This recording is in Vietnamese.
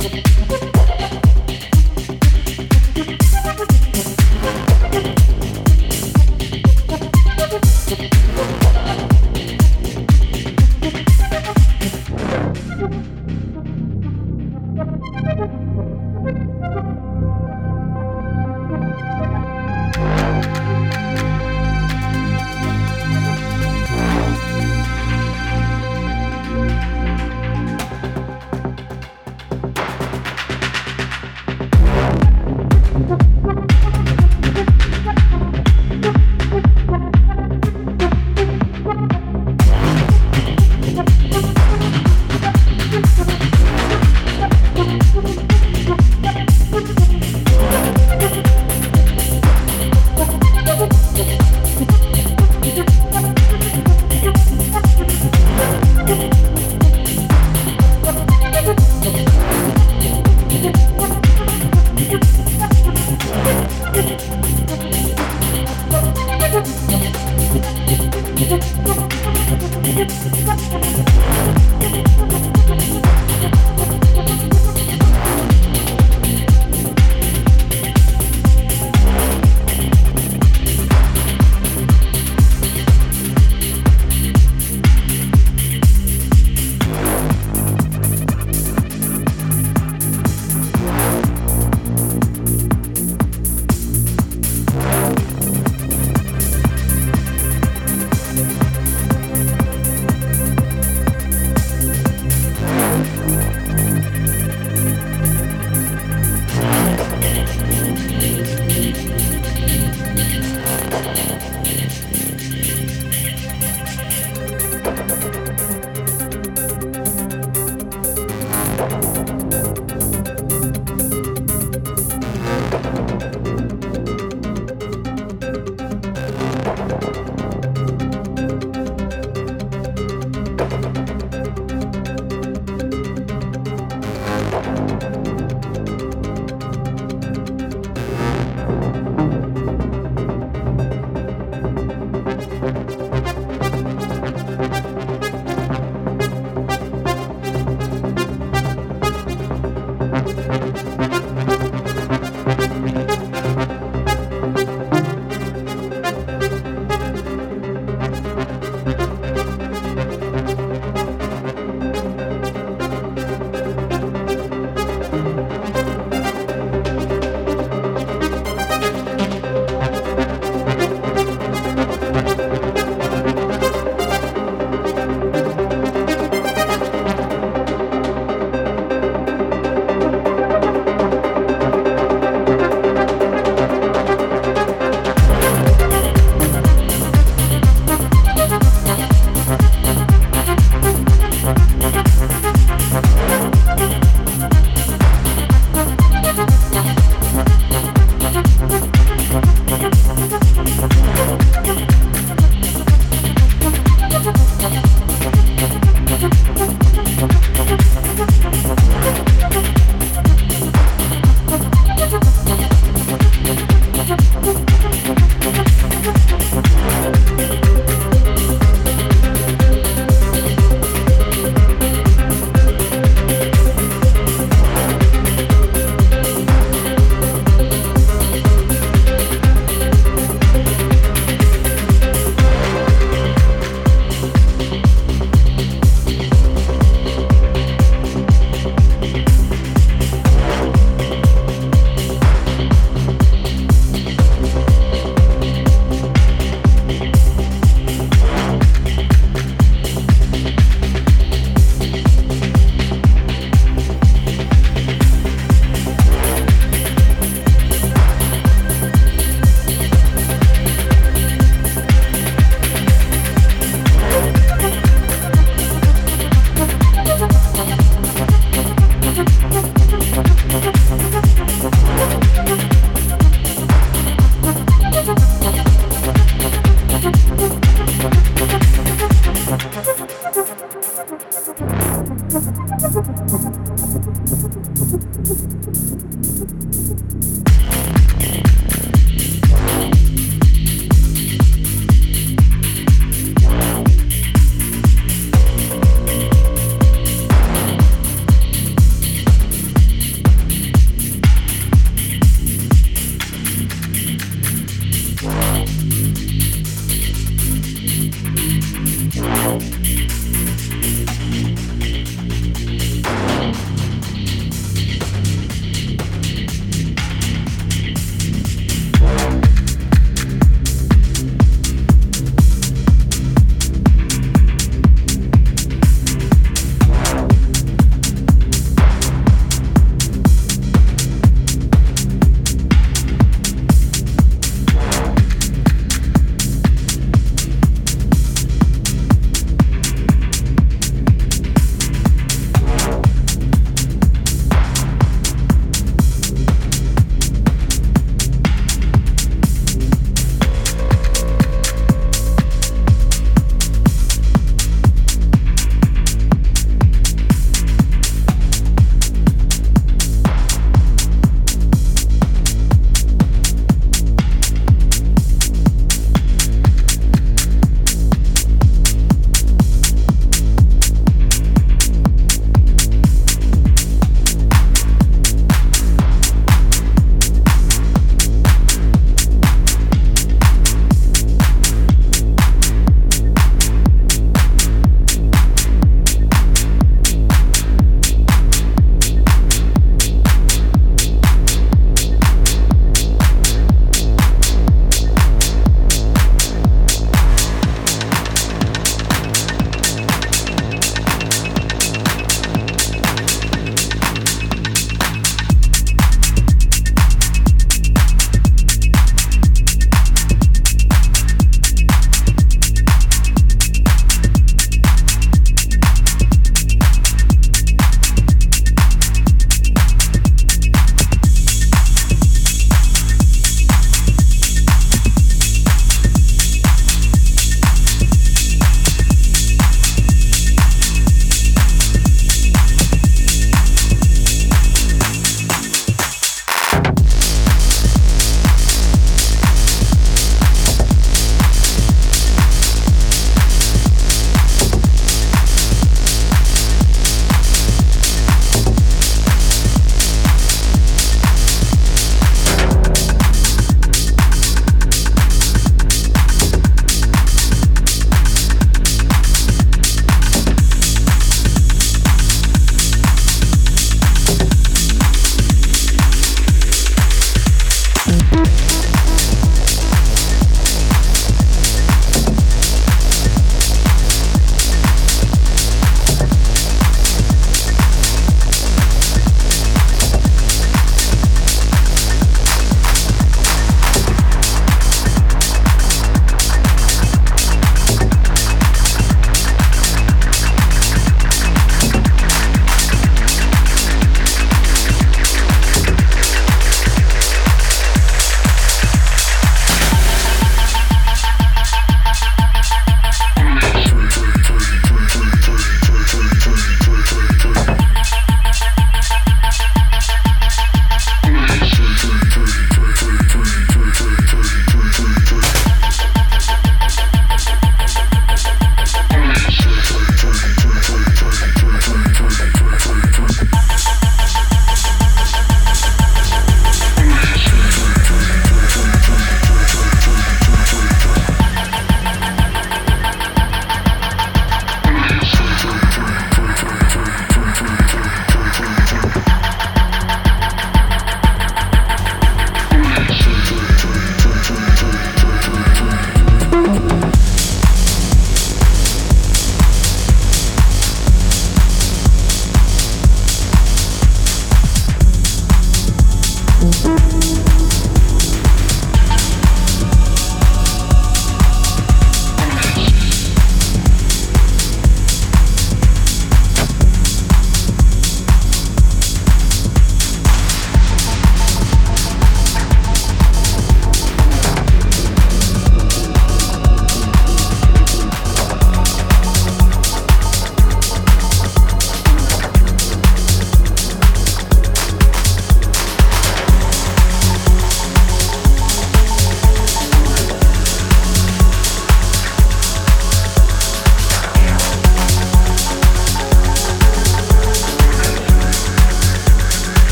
specific.